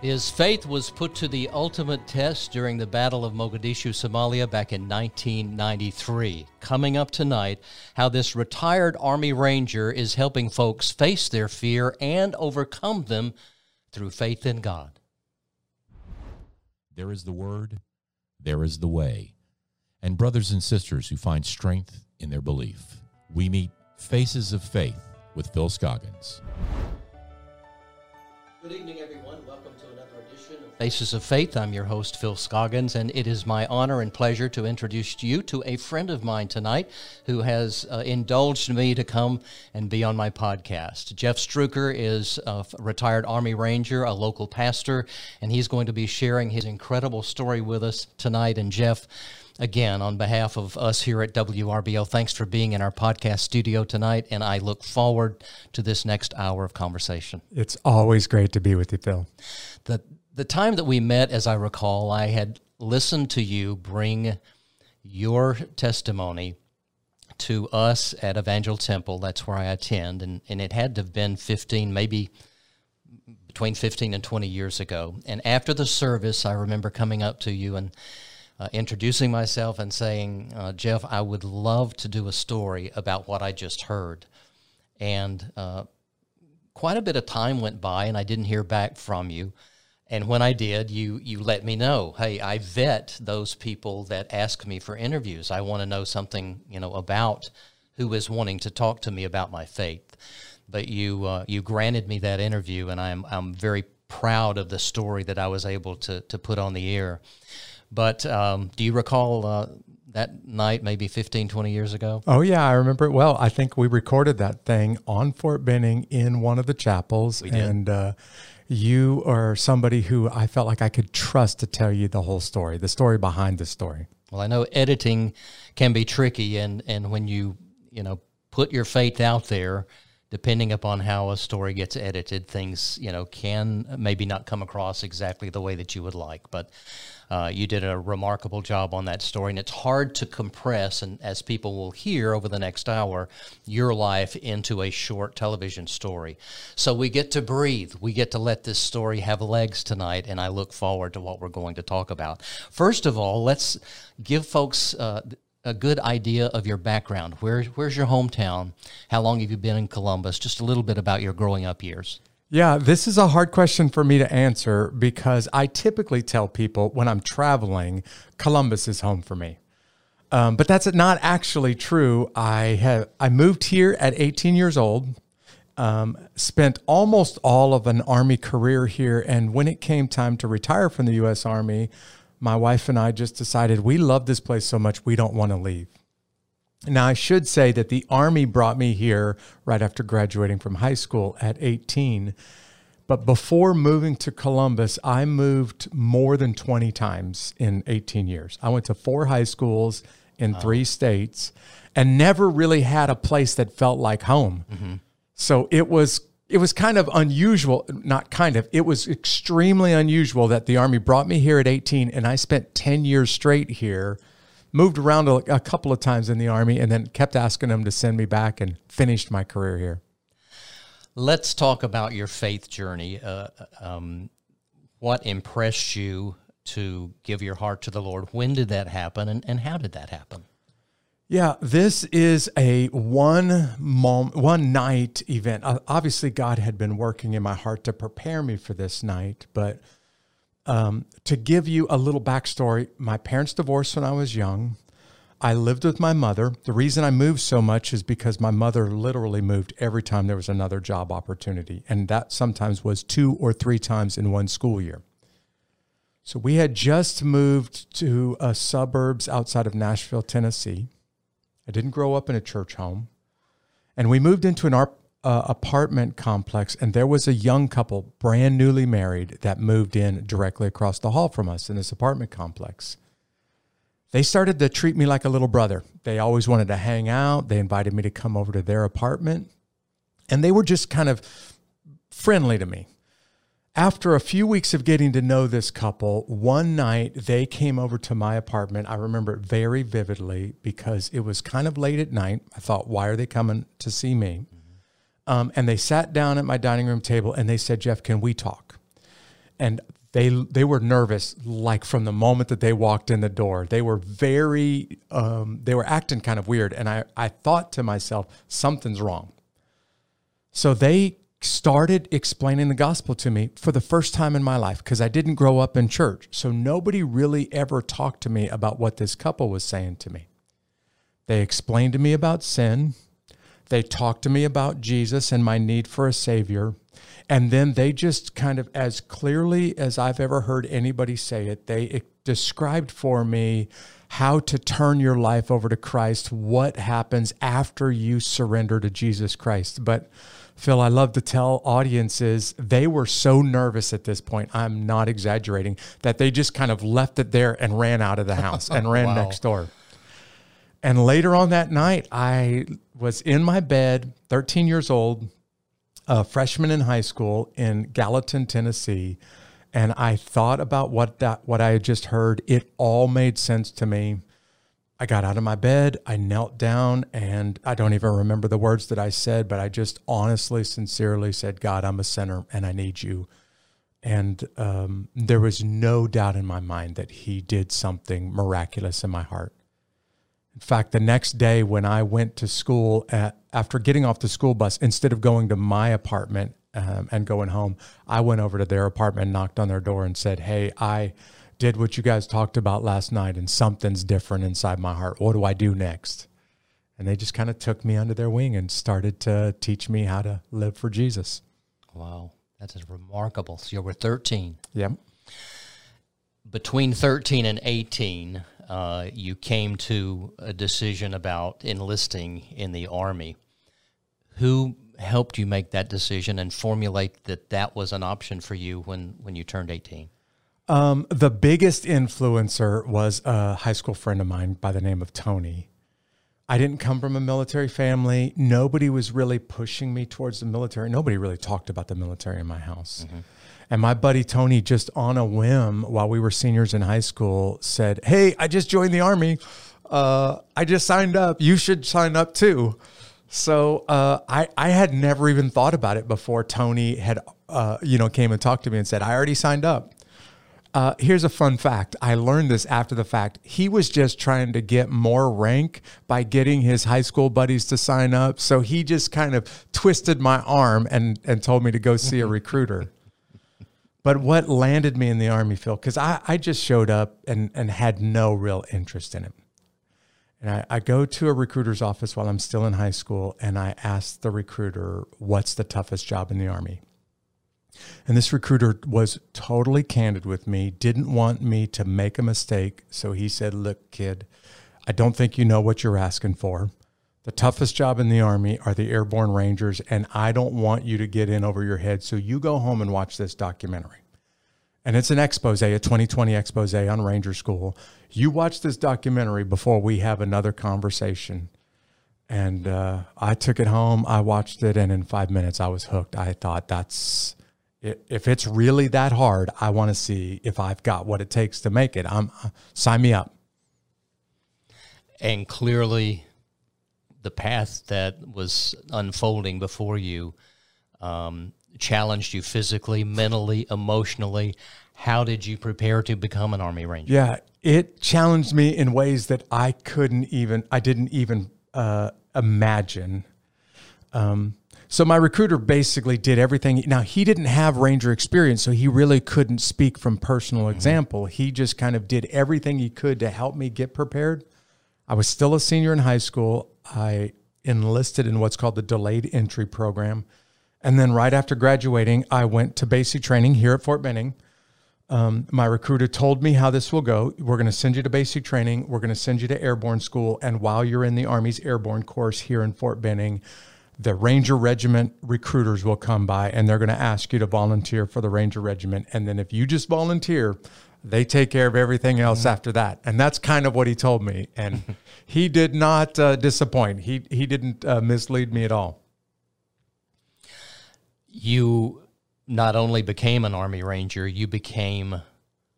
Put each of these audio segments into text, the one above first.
His faith was put to the ultimate test during the Battle of Mogadishu, Somalia back in 1993. Coming up tonight, how this retired Army Ranger is helping folks face their fear and overcome them through faith in God. There is the Word, there is the way. And brothers and sisters who find strength in their belief. We meet Faces of Faith with Phil Scoggins. Good evening, everyone. Welcome to another edition of Faces of Faith. I'm your host, Phil Scoggins, and it is my honor and pleasure to introduce you to a friend of mine tonight who has uh, indulged me to come and be on my podcast. Jeff Struecker is a retired Army Ranger, a local pastor, and he's going to be sharing his incredible story with us tonight. And Jeff, again, on behalf of us here at WRBO, thanks for being in our podcast studio tonight, and I look forward to this next hour of conversation. It's always great to be with you, Phil. The, the time that we met, as I recall, I had listened to you bring your testimony to us at Evangel Temple. That's where I attend, and, and it had to have been 15, maybe between 15 and 20 years ago. And after the service, I remember coming up to you and uh, introducing myself and saying, uh, Jeff, I would love to do a story about what I just heard. And uh, quite a bit of time went by, and I didn't hear back from you. And when I did, you you let me know, hey, I vet those people that ask me for interviews. I want to know something, you know, about who is wanting to talk to me about my faith. But you uh, you granted me that interview, and I'm I'm very proud of the story that I was able to to put on the air. But um, do you recall uh, that night, maybe 15, 20 years ago? Oh, yeah, I remember it well. I think we recorded that thing on Fort Benning in one of the chapels. And uh, you are somebody who I felt like I could trust to tell you the whole story, the story behind the story. Well, I know editing can be tricky, and, and when you, you know, put your faith out there, depending upon how a story gets edited, things you know can maybe not come across exactly the way that you would like. But uh, you did a remarkable job on that story, and it's hard to compress, and as people will hear over the next hour, your life into a short television story. So we get to breathe. We get to let this story have legs tonight, and I look forward to what we're going to talk about. First of all, let's give folks. Uh, a good idea of your background. Where, where's your hometown? How long have you been in Columbus? Just a little bit about your growing up years. Yeah, this is a hard question for me to answer because I typically tell people when I'm traveling, Columbus is home for me. Um, but that's not actually true. I have I moved here at 18 years old, um, spent almost all of an Army career here, and when it came time to retire from the U.S. Army, my wife and I just decided we love this place so much we don't want to leave. Now, I should say that the Army brought me here right after graduating from high school at 18. But before moving to Columbus, I moved more than 20 times in 18 years. I went to four high schools in three states and never really had a place that felt like home. Mm-hmm. So it was it was kind of unusual, not kind of, it was extremely unusual that the Army brought me here at 18 and I spent 10 years straight here, moved around a, a couple of times in the Army, and then kept asking them to send me back and finished my career here. Let's talk about your faith journey. Uh, um, what impressed you to give your heart to the Lord? When did that happen, and, and how did that happen? Yeah, this is a one mom, one night event. Uh, obviously, God had been working in my heart to prepare me for this night. But um, to give you a little backstory, my parents divorced when I was young. I lived with my mother. The reason I moved so much is because my mother literally moved every time there was another job opportunity, and that sometimes was two or three times in one school year. So we had just moved to a suburbs outside of Nashville, Tennessee I didn't grow up in a church home. And we moved into an uh, apartment complex, and there was a young couple, brand newly married, that moved in directly across the hall from us in this apartment complex. They started to treat me like a little brother. They always wanted to hang out. They invited me to come over to their apartment, and they were just kind of friendly to me after a few weeks of getting to know this couple, one night they came over to my apartment. I remember it very vividly because it was kind of late at night. I thought, why are they coming to see me? Um, and they sat down at my dining room table and they said, Jeff, can we talk? and they they were nervous like from the moment that they walked in the door. They were very um, they were acting kind of weird, and I I thought to myself something's wrong. So they started explaining the gospel to me for the first time in my life because I didn't grow up in church. So nobody really ever talked to me about what this couple was saying to me. They explained to me about sin. They talked to me about Jesus and my need for a savior. And then they just kind of, as clearly as I've ever heard anybody say it, they described for me how to turn your life over to Christ, what happens after you surrender to Jesus Christ. But Phil, I love to tell audiences they were so nervous at this point. I'm not exaggerating that they just kind of left it there and ran out of the house and ran wow. next door. And later on that night, I was in my bed, 13 years old, a freshman in high school in Gallatin, Tennessee, and I thought about what that what I had just heard. It all made sense to me. I got out of my bed, I knelt down, and I don't even remember the words that I said, but I just honestly, sincerely said, God, I'm a sinner and I need you. And um, there was no doubt in my mind that He did something miraculous in my heart. In fact, the next day when I went to school, at, after getting off the school bus, instead of going to my apartment um, and going home, I went over to their apartment, knocked on their door, and said, Hey, I did what you guys talked about last night, and something's different inside my heart. What do I do next? And they just kind of took me under their wing and started to teach me how to live for Jesus. Wow, that's remarkable. So you were 13. Yep. Between 13 and 18, uh, you came to a decision about enlisting in the Army. Who helped you make that decision and formulate that that was an option for you when, when you turned 18? Um, the biggest influencer was a high school friend of mine by the name of Tony. I didn't come from a military family. Nobody was really pushing me towards the military. Nobody really talked about the military in my house. Mm-hmm. And my buddy Tony, just on a whim, while we were seniors in high school, said, Hey, I just joined the Army. Uh, I just signed up. You should sign up too. So uh, I, I had never even thought about it before Tony had, uh, you know, came and talked to me and said, I already signed up. Uh, here's a fun fact. I learned this after the fact. He was just trying to get more rank by getting his high school buddies to sign up. So he just kind of twisted my arm and, and told me to go see a recruiter. But what landed me in the Army, Phil, because I, I just showed up and, and had no real interest in it. And I, I go to a recruiter's office while I'm still in high school and I ask the recruiter, what's the toughest job in the Army? And this recruiter was totally candid with me, didn't want me to make a mistake. So he said, Look, kid, I don't think you know what you're asking for. The toughest job in the Army are the airborne rangers, and I don't want you to get in over your head. So you go home and watch this documentary. And it's an expose, a 2020 expose on Ranger School. You watch this documentary before we have another conversation. And uh, I took it home, I watched it, and in five minutes I was hooked. I thought that's if it's really that hard, I want to see if I've got what it takes to make it. I'm uh, sign me up. And clearly, the path that was unfolding before you um, challenged you physically, mentally, emotionally. How did you prepare to become an Army Ranger? Yeah, it challenged me in ways that I couldn't even, I didn't even uh, imagine. Um, so my recruiter basically did everything. Now he didn't have ranger experience, so he really couldn't speak from personal mm-hmm. example. He just kind of did everything he could to help me get prepared. I was still a senior in high school. I enlisted in what's called the delayed entry program. And then right after graduating, I went to basic training here at Fort Benning. Um, my recruiter told me how this will go. We're going to send you to basic training. We're going to send you to airborne school. And while you're in the Army's airborne course here in Fort Benning, the Ranger Regiment recruiters will come by and they're going to ask you to volunteer for the Ranger Regiment. And then if you just volunteer, they take care of everything else mm-hmm. after that. And that's kind of what he told me. And he did not uh, disappoint. He he didn't uh, mislead me at all. You not only became an Army Ranger, you became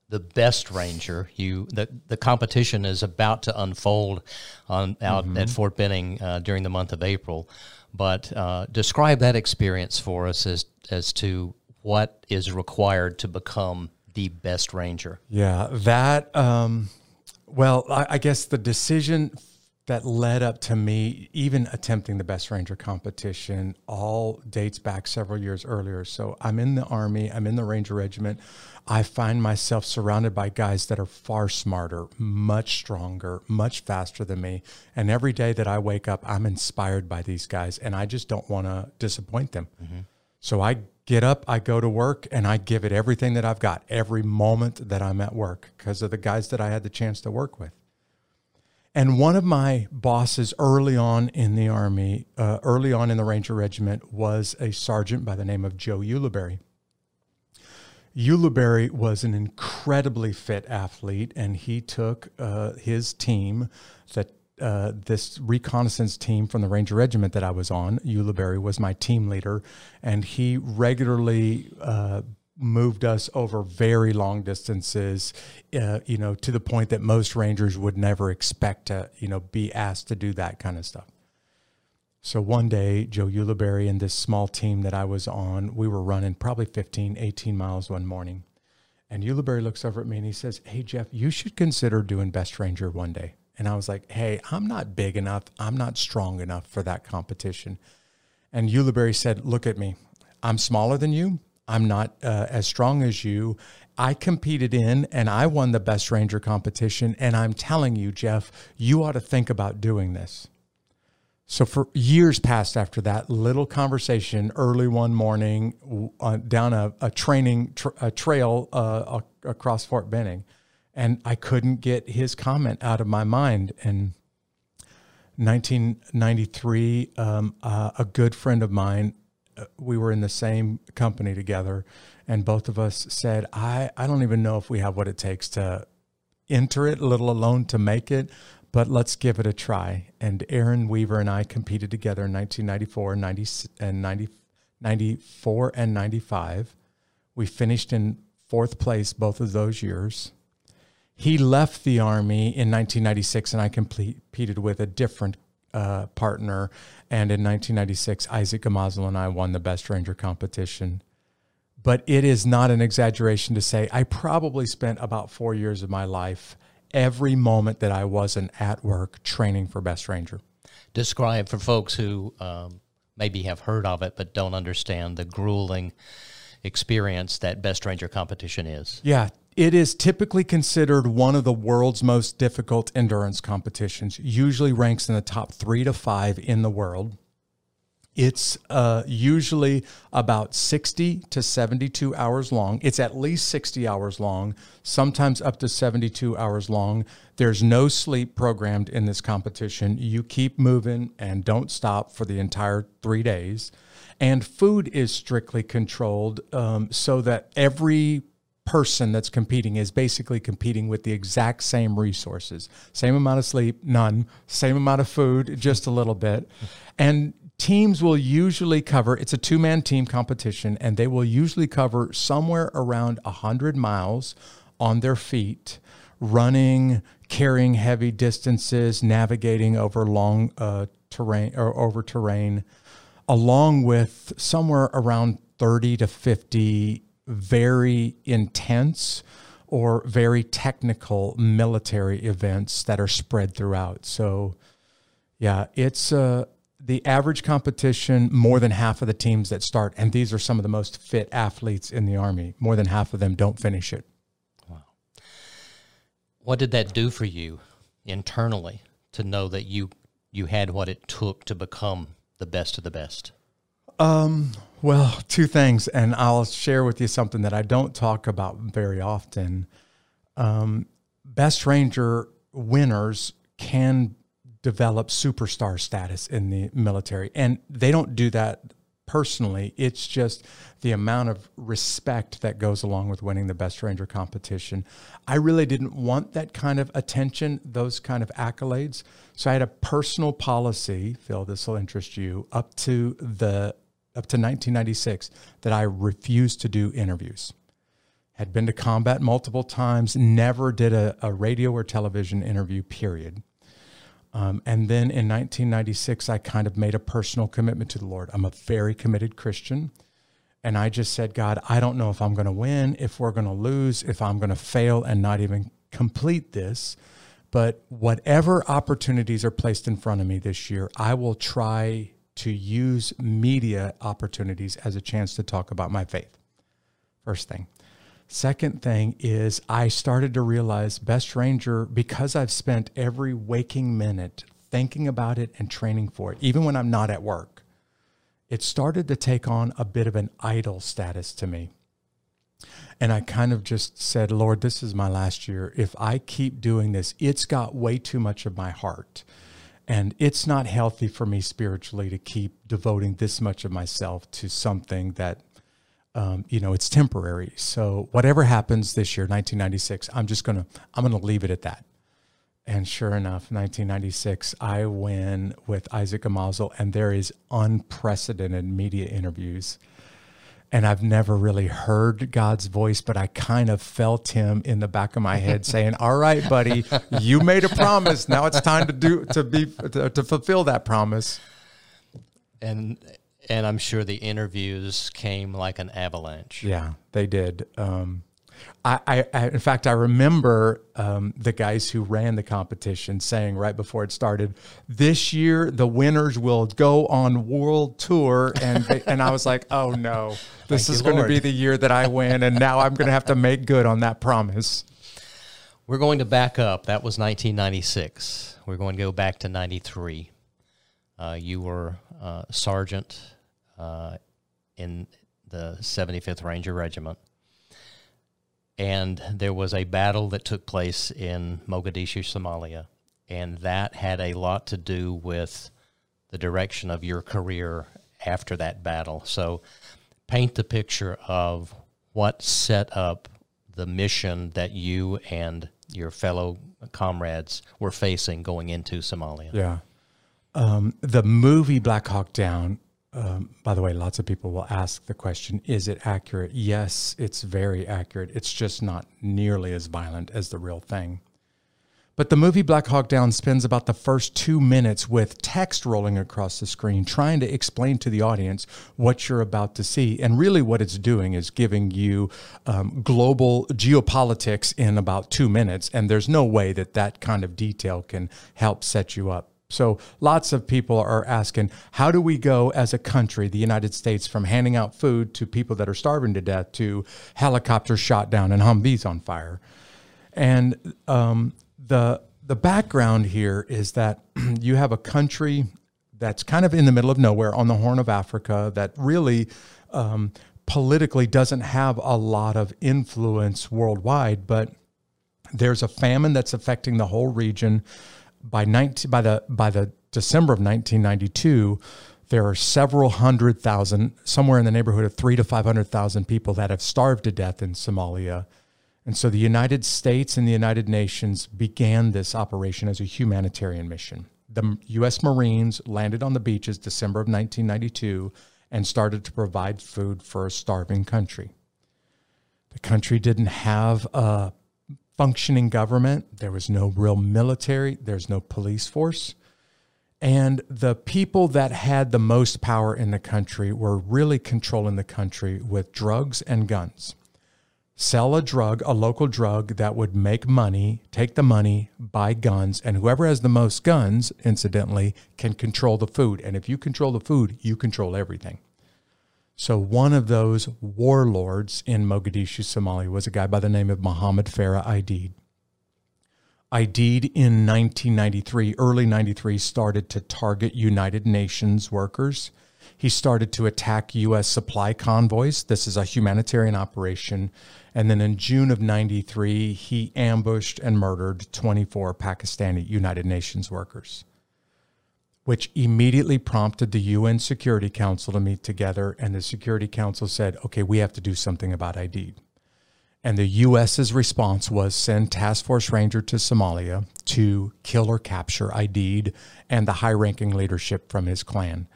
the best ranger. You the the competition is about to unfold on out mm-hmm. at Fort Benning uh, during the month of April. But uh, describe that experience for us as as to what is required to become the best ranger? Yeah, that. Um, well, I, I guess the decision that led up to me even attempting the best ranger competition. All dates back several years earlier. So i'm in the army i'm in the ranger regiment. I find myself surrounded by guys that are far smarter much stronger much faster than me. And every day that i wake up i'm inspired by these guys and i just don't want to disappoint them. Mm-hmm. so i get up i go to work and i give it everything that i've got every moment that i'm at work because of the guys that i had the chance to work with and one of my bosses early on in the Army, uh, early on in the Ranger Regiment, was a sergeant by the name of Joe Ulibarri. Ulibarri was an incredibly fit athlete, and he took uh, his team, that uh, this reconnaissance team from the Ranger Regiment that I was on. Ulibarri was my team leader, and he regularly uh, moved us over very long distances, uh, you know, to the point that most rangers would never expect to, you know, be asked to do that kind of stuff. So one day, Joe Ulibarri and this small team that I was on, we were running probably 15, 18 miles one morning. And Ulibarri looks over at me and he says, Hey, Jeff, you should consider doing Best Ranger one day. And I was like, Hey, I'm not big enough. I'm not strong enough for that competition. And Ulibarri said, Look at me. I'm smaller than you, I'm not uh, as strong as you. I competed in and I won the best ranger competition. And I'm telling you, Jeff, you ought to think about doing this. So for years past after that little conversation, early one morning uh, down a, a training tra- a trail uh, across Fort Benning, and I couldn't get his comment out of my mind. And 1993, um, uh, a good friend of mine we were in the same company together, and both of us said, I, I don't even know if we have what it takes to enter it, little alone to make it, but let's give it a try. And Aaron Weaver and I competed together in 1994 90, and 90, 94 and 95. We finished in fourth place both of those years. He left the Army in 1996, and I competed with a different uh, partner. And in 1996, Isaac Gamazal and I won the Best Ranger competition. But it is not an exaggeration to say I probably spent about four years of my life, every moment that I wasn't at work, training for Best Ranger. Describe for folks who um, maybe have heard of it but don't understand the grueling experience that Best Ranger competition is. Yeah, it is typically considered one of the world's most difficult endurance competitions, usually ranks in the top three to five in the world. It's uh, usually about 60 to 72 hours long. It's at least 60 hours long, sometimes up to 72 hours long. There's no sleep programmed in this competition. You keep moving and don't stop for the entire three days. And food is strictly controlled um, so that every person that's competing is basically competing with the exact same resources. Same amount of sleep none. Same amount of food just a little bit. And teams will usually cover it's a two-man team competition and they will usually cover somewhere around 100 miles on their feet running carrying heavy distances navigating over long uh, terrain or over terrain along with somewhere around 30 to 50 very intense or very technical military events that are spread throughout. So, yeah, it's uh, the average competition. More than half of the teams that start, and these are some of the most fit athletes in the Army, more than half of them don't finish it. Wow. What did that do for you internally to know that you you had what it took to become the best of the best? Um, well, two things, and I'll share with you something that I don't talk about very often. Um, Best Ranger winners can develop superstar status in the military, and they don't do that personally. It's just the amount of respect that goes along with winning the Best Ranger competition. I really didn't want that kind of attention, those kind of accolades. So I had a personal policy, Phil, this will interest you, up to the up to 1996 that I refused to do interviews. Had been to combat multiple times, never did a, a radio or television interview, period. Um, and then in 1996, I kind of made a personal commitment to the Lord. I'm a very committed Christian. And I just said, God, I don't know if I'm going to win, if we're going to lose, if I'm going to fail and not even complete this. But whatever opportunities are placed in front of me this year, I will try to use media opportunities as a chance to talk about my faith. First thing. Second thing is, I started to realize Best Ranger, because I've spent every waking minute thinking about it and training for it, even when I'm not at work, it started to take on a bit of an idol status to me. And I kind of just said, Lord, this is my last year. If I keep doing this, it's got way too much of my heart. And it's not healthy for me spiritually to keep devoting this much of myself to something that, um, you know, it's temporary. So whatever happens this year, 1996, I'm just gonna I'm gonna leave it at that. And sure enough, 1996, I win with Isaac Amazel, and there is unprecedented media interviews and I've never really heard God's voice, but I kind of felt him in the back of my head saying, "All right, buddy, you made a promise. Now it's time to do to be to, to fulfill that promise." And and I'm sure the interviews came like an avalanche. Yeah, they did. Um, I, I, in fact, I remember um, the guys who ran the competition saying right before it started, "This year the winners will go on world tour," and they, and I was like, "Oh no, this is going to be the year that I win, and now I'm going to have to make good on that promise." We're going to back up. That was 1996. We're going to go back to 93. Uh, you were uh, sergeant uh, in the 75th Ranger Regiment and there was a battle that took place in Mogadishu, Somalia, and that had a lot to do with the direction of your career after that battle. So, paint the picture of what set up the mission that you and your fellow comrades were facing going into Somalia. Yeah. Um, the movie Black Hawk Down um, by the way, lots of people will ask the question Is it accurate? Yes, it's very accurate. It's just not nearly as violent as the real thing. But the movie Black Hawk Down spends about the first two minutes with text rolling across the screen, trying to explain to the audience what you're about to see. And really, what it's doing is giving you um, global geopolitics in about two minutes. And there's no way that that kind of detail can help set you up so lots of people are asking, how do we go as a country, the United States, from handing out food to people that are starving to death to helicopters shot down and Humvees on fire? And um, the the background here is that you have a country that's kind of in the middle of nowhere on the Horn of Africa that really um, politically doesn't have a lot of influence worldwide, but there's a famine that's affecting the whole region by 19, by the by the December of 1992, there are several hundred thousand, somewhere in the neighborhood of three to five hundred thousand people that have starved to death in Somalia. And so the United States and the United Nations began this operation as a humanitarian mission. The U.S. Marines landed on the beaches December of 1992 and started to provide food for a starving country. The country didn't have a functioning government. There was no real military. There's no police force. And the people that had the most power in the country were really controlling the country with drugs and guns. Sell a drug, a local drug that would make money, take the money, buy guns, and whoever has the most guns, incidentally, can control the food. And if you control the food, you control everything. So one of those warlords in Mogadishu, Somalia, was a guy by the name of Muhammad Farah Aidid. Aidid in 1993, early 93, started to target United Nations workers. He started to attack U.S. supply convoys. This is a humanitarian operation. And then in June of 93, he ambushed and murdered 24 Pakistani United Nations workers which immediately prompted the UN Security Council to meet together. And the Security Council said, okay, we have to do something about Aidid. And the US's response was send Task Force Ranger to Somalia to kill or capture Aidid and the high ranking leadership from his clan.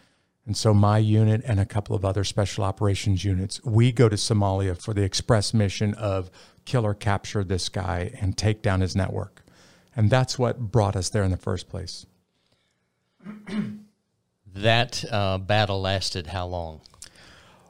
And so my unit and a couple of other special operations units, we go to Somalia for the express mission of kill or capture this guy and take down his network. And that's what brought us there in the first place that uh, battle lasted how long?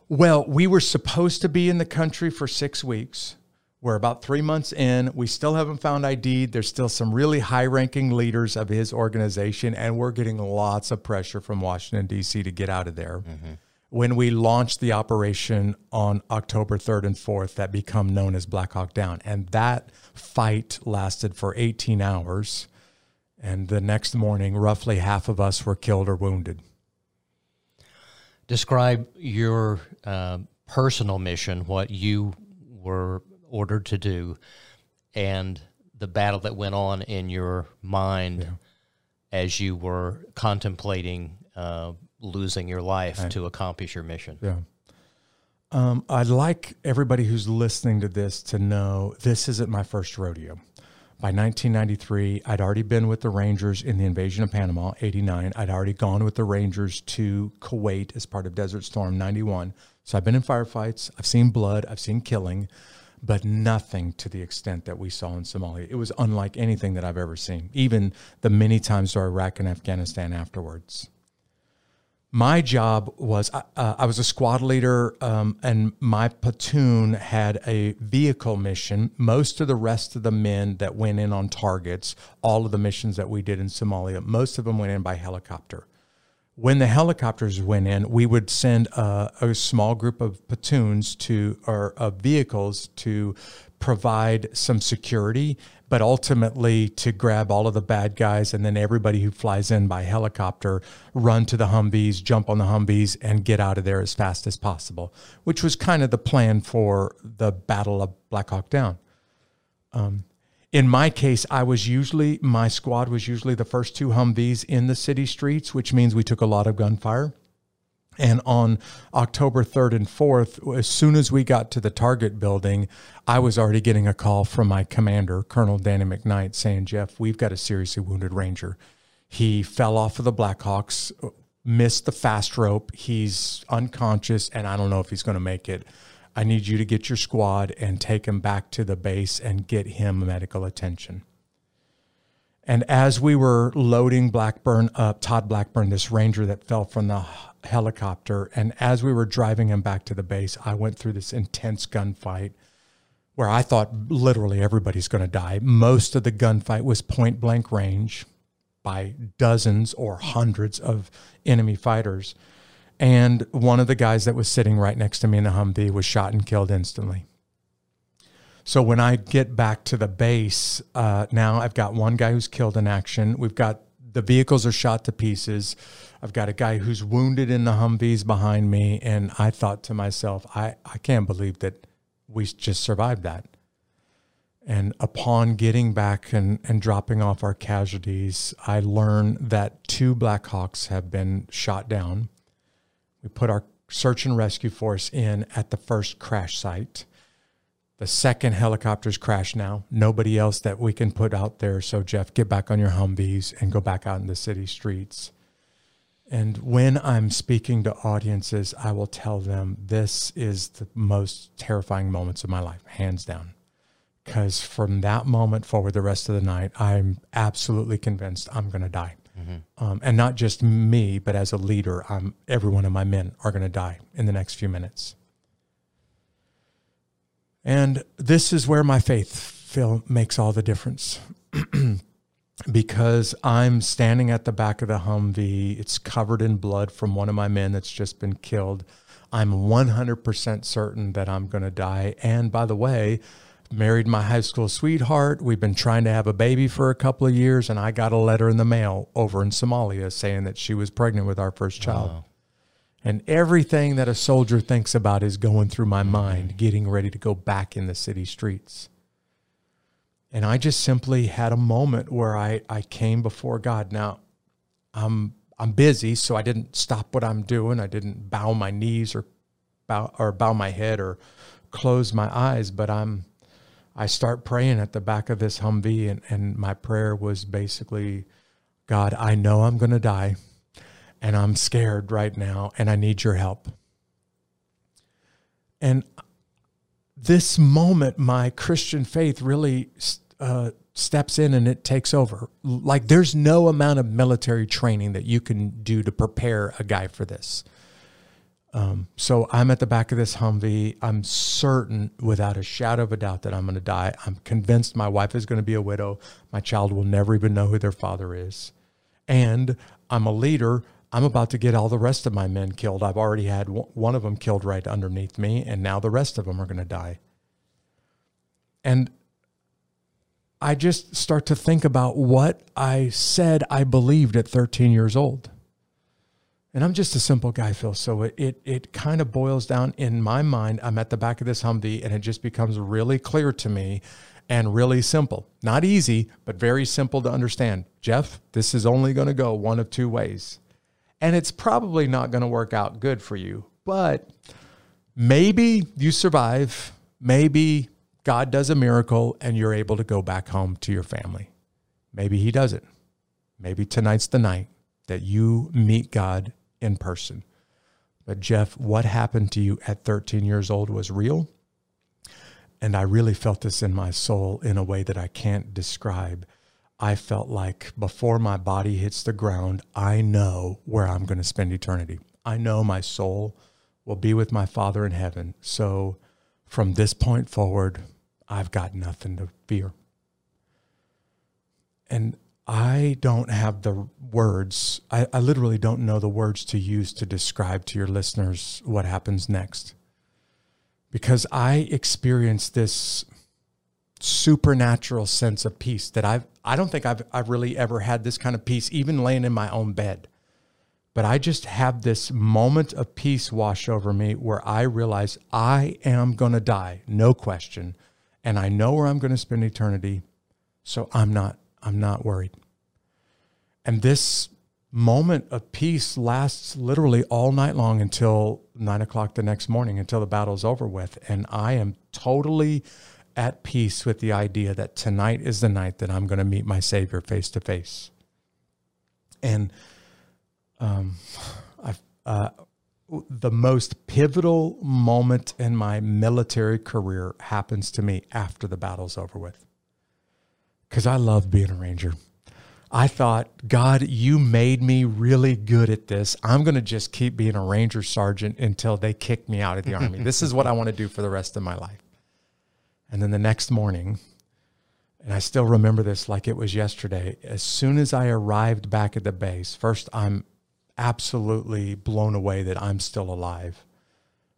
Well, we were supposed to be in the country for six weeks. We're about three months in. We still haven't found Aidid. There's still some really high ranking leaders of his organization, and we're getting lots of pressure from Washington, D.C. to get out of there. Mm-hmm. When we launched the operation on October 3rd and 4th, that become known as Black Hawk Down. And that fight lasted for 18 hours. And the next morning, roughly half of us were killed or wounded. Describe your uh, personal mission, what you were ordered to do, and the battle that went on in your mind yeah. as you were contemplating uh, losing your life right. to accomplish your mission. Yeah. Um, I'd like everybody who's listening to this to know this isn't my first rodeo. By 1993, I'd already been with the Rangers in the invasion of Panama, 89. I'd already gone with the Rangers to Kuwait as part of Desert Storm, 91. So I've been in firefights, I've seen blood, I've seen killing, but nothing to the extent that we saw in Somalia. It was unlike anything that I've ever seen, even the many times to Iraq and Afghanistan afterwards my job was uh, I was a squad leader, um, and my platoon had a vehicle mission. Most of the rest of the men that went in on targets, all of the missions that we did in Somalia, most of them went in by helicopter. When the helicopters went in, we would send a, a small group of platoons to or of vehicles to provide some security but ultimately to grab all of the bad guys and then everybody who flies in by helicopter run to the Humvees, jump on the Humvees, and get out of there as fast as possible, which was kind of the plan for the Battle of Black Hawk Down. Um, in my case, I was usually, my squad was usually the first two Humvees in the city streets, which means we took a lot of gunfire. And on October 3rd and 4th, as soon as we got to the target building, I was already getting a call from my commander, Colonel Danny McKnight, saying, Jeff, we've got a seriously wounded Ranger. He fell off of the Blackhawks, missed the fast rope. He's unconscious, and I don't know if he's going to make it. I need you to get your squad and take him back to the base and get him medical attention. And as we were loading Blackburn up, Todd Blackburn, this ranger that fell from the helicopter. And as we were driving him back to the base, I went through this intense gunfight where I thought literally everybody's going to die. Most of the gunfight was point blank range by dozens or hundreds of enemy fighters. And one of the guys that was sitting right next to me in the Humvee was shot and killed instantly. So when I get back to the base, uh, now I've got one guy who's killed in action. We've got the vehicles are shot to pieces. I've got a guy who's wounded in the Humvees behind me. And I thought to myself, I, I can't believe that we just survived that. And upon getting back and, and dropping off our casualties, I learned that two Black Hawks have been shot down. We put our search and rescue force in at the first crash site. The second helicopter's crashed now. Nobody else that we can put out there. So, Jeff, get back on your Humvees and go back out in the city streets. And when I'm speaking to audiences, I will tell them this is the most terrifying moments of my life, hands down. Because from that moment forward, the rest of the night, I'm absolutely convinced I'm going to die. Mm-hmm. Um, and not just me, but as a leader, I'm, every one of my men are going to die in the next few minutes. And this is where my faith Phil makes all the difference. because I'm standing at the back of the Humvee. It's covered in blood from one of my men that's just been killed. I'm 100% certain that I'm going to die. And by the way, married my high school sweetheart. We've been trying to have a baby for a couple of years, and I got a letter in the mail over in Somalia saying that she was pregnant with our first child. Wow. And everything that a soldier thinks about is going through my mm-hmm. mind, getting ready to go back in the city streets. And I just simply had a moment where I, I came before God. Now, I'm I'm busy, so I didn't stop what I'm doing. I didn't bow my knees or bow or bow my head or close my eyes, but I'm I start praying at the back of this Humvee and, and my prayer was basically, God, I know I'm gonna die and I'm scared right now and I need your help. And this moment, my Christian faith really uh, steps in and it takes over. Like there's no amount of military training that you can do to prepare a guy for this. Um, so I'm at the back of this Humvee. I'm certain, without a shadow of a doubt, that I'm going to die. I'm convinced my wife is going to be a widow. My child will never even know who their father is. And I'm a leader. I'm about to get all the rest of my men killed. I've already had one of them killed right underneath me, and now the rest of them are going to die. And I just start to think about what I said I believed at 13 years old. And I'm just a simple guy, Phil. So it, it, it kind of boils down in my mind. I'm at the back of this Humvee and it just becomes really clear to me and really simple. Not easy, but very simple to understand. Jeff, this is only going to go one of two ways. And it's probably not going to work out good for you, but maybe you survive. Maybe God does a miracle and you're able to go back home to your family. Maybe He doesn't. Maybe tonight's the night that you meet God in person. But Jeff, what happened to you at 13 years old was real. And I really felt this in my soul in a way that I can't describe. I felt like before my body hits the ground, I know where I'm going to spend eternity. I know my soul will be with my Father in heaven. So from this point forward, I've got nothing to fear. And I don't have the words. I, I, literally don't know the words to use to describe to your listeners what happens next. Because I experienced this supernatural sense of peace that I've I don't think I've I've really ever had this kind of peace, even laying in my own bed. But I just have this moment of peace wash over me where I realize I am gonna die, no question. And I know where I'm gonna spend eternity. So I'm not I'm not worried. And this moment of peace lasts literally all night long until nine o'clock the next morning, until the battle's over with. And I am totally at peace with the idea that tonight is the night that I'm going to meet my Savior face to face. And um, I've, uh, the most pivotal moment in my military career happens to me after the battle's over with because I love being a ranger. I thought, God, you made me really good at this. I'm going to just keep being a ranger sergeant until they kick me out of the army. This is what I want to do for the rest of my life. And then the next morning, and I still remember this like it was yesterday, as soon as I arrived back at the base, first, I'm absolutely blown away that I'm still alive.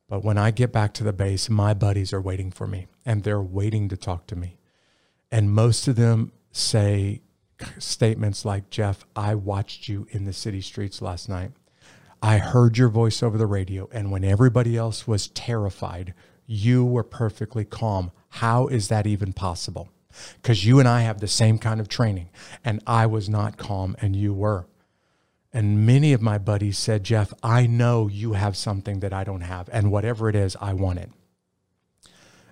But when I get back to the base, my buddies are waiting for me and they're waiting to talk to me. And most of them say statements like, Jeff, I watched you in the city streets last night. I heard your voice over the radio. And when everybody else was terrified, you were perfectly calm. How is that even possible? Because you and I have the same kind of training, and I was not calm, and you were. And many of my buddies said, Jeff, I know you have something that I don't have, and whatever it is, I want it.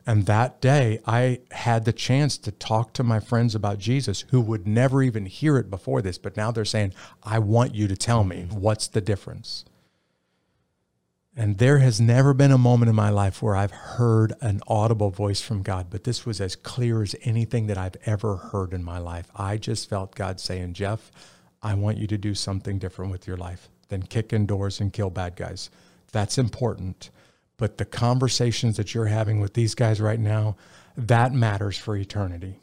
And that day, I had the chance to talk to my friends about Jesus who would never even hear it before this. But now they're saying, I want you to tell me what's the difference. And there has never been a moment in my life where I've heard an audible voice from God, but this was as clear as anything that I've ever heard in my life. I just felt God saying, Jeff, I want you to do something different with your life than kick in doors and kill bad guys. That's important. But the conversations that you're having with these guys right now, that matters for eternity.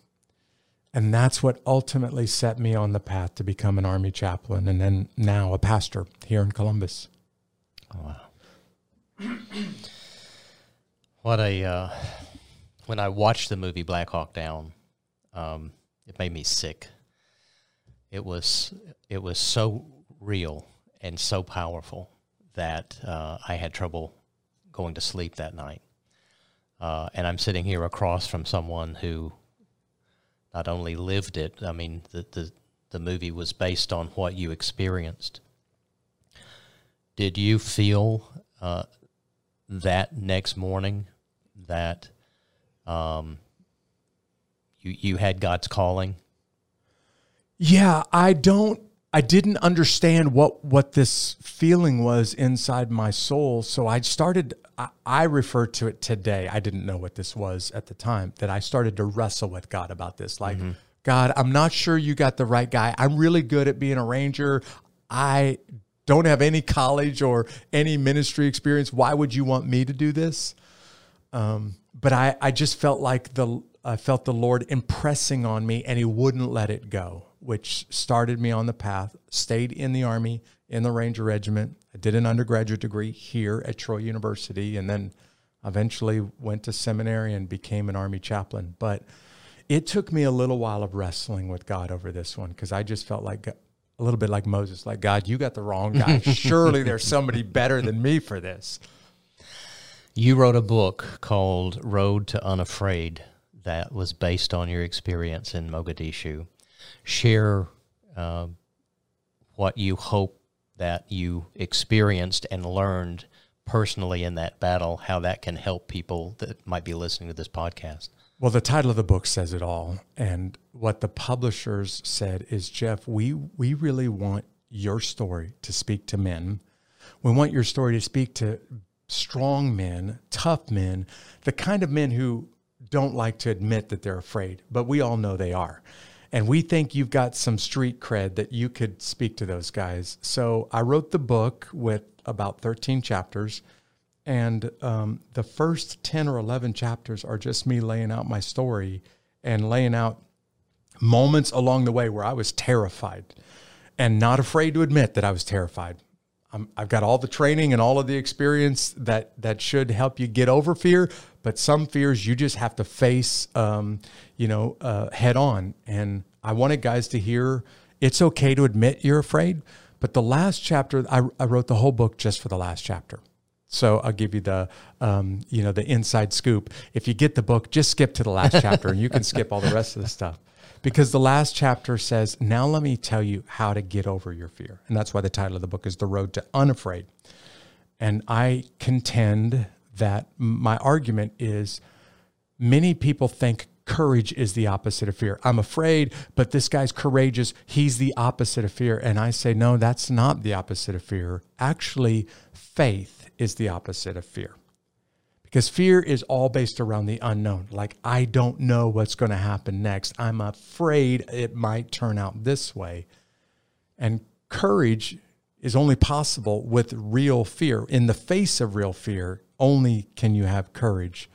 And that's what ultimately set me on the path to become an Army chaplain and then now a pastor here in Columbus. Oh, wow. what a, uh, when I watched the movie Black Hawk Down, um, it made me sick. It was, it was so real and so powerful that uh, I had trouble going to sleep that night. Uh, and I'm sitting here across from someone who not only lived it, I mean, the, the, the movie was based on what you experienced. Did you feel uh, that next morning that um, you, you had God's calling? Yeah, I don't I didn't understand what what this feeling was inside my soul. So I started. I, I refer to it today. I didn't know what this was at the time. That I started to wrestle with God about this. Like, mm-hmm. God, I'm not sure you got the right guy. I'm really good at being a ranger. I don't have any college or any ministry experience. Why would you want me to do this? Um, but I, I just felt like the I felt the Lord impressing on me, and He wouldn't let it go, which started me on the path. Stayed in the Army in the Ranger Regiment. I did an undergraduate degree here at Troy University, and then eventually went to seminary and became an Army chaplain. But it took me a little while of wrestling with God over this one because I just felt like a little bit like Moses, like God, you got the wrong guy. Surely there's somebody better than me for this. You wrote a book called Road to Unafraid that was based on your experience in Mogadishu. Share uh, what you hope that you experienced and learned personally in that battle, how that can help people that might be listening to this podcast. Well, the title of the book says it all. And what the publishers said is Jeff, we, we really want your story to speak to men. We want your story to speak to strong men, tough men, the kind of men who don't like to admit that they're afraid, but we all know they are. And we think you've got some street cred that you could speak to those guys. So I wrote the book with about 13 chapters. And um, the first 10 or 11 chapters are just me laying out my story and laying out moments along the way where I was terrified and not afraid to admit that I was terrified. i have got all the training and all of the experience that that should help you get over fear, but some fears you just have to face, um, you know, uh, head on. And I wanted guys to hear it's okay to admit you're afraid, but the last chapter, I, I wrote the whole book just for the last chapter. So I'll give you the, um, you know, the inside scoop. If you get the book, just skip to the last chapter, and you can skip all the rest of the stuff, because the last chapter says, "Now let me tell you how to get over your fear," and that's why the title of the book is "The Road to Unafraid." And I contend that my argument is, many people think courage is the opposite of fear. I'm afraid, but this guy's courageous. He's the opposite of fear. And I say, no, that's not the opposite of fear. Actually, faith is the opposite of fear. Because fear is all based around the unknown. Like, I don't know what's going to happen next. I'm afraid it might turn out this way. And courage is only possible with real fear. In the face of real fear, only can you have courage.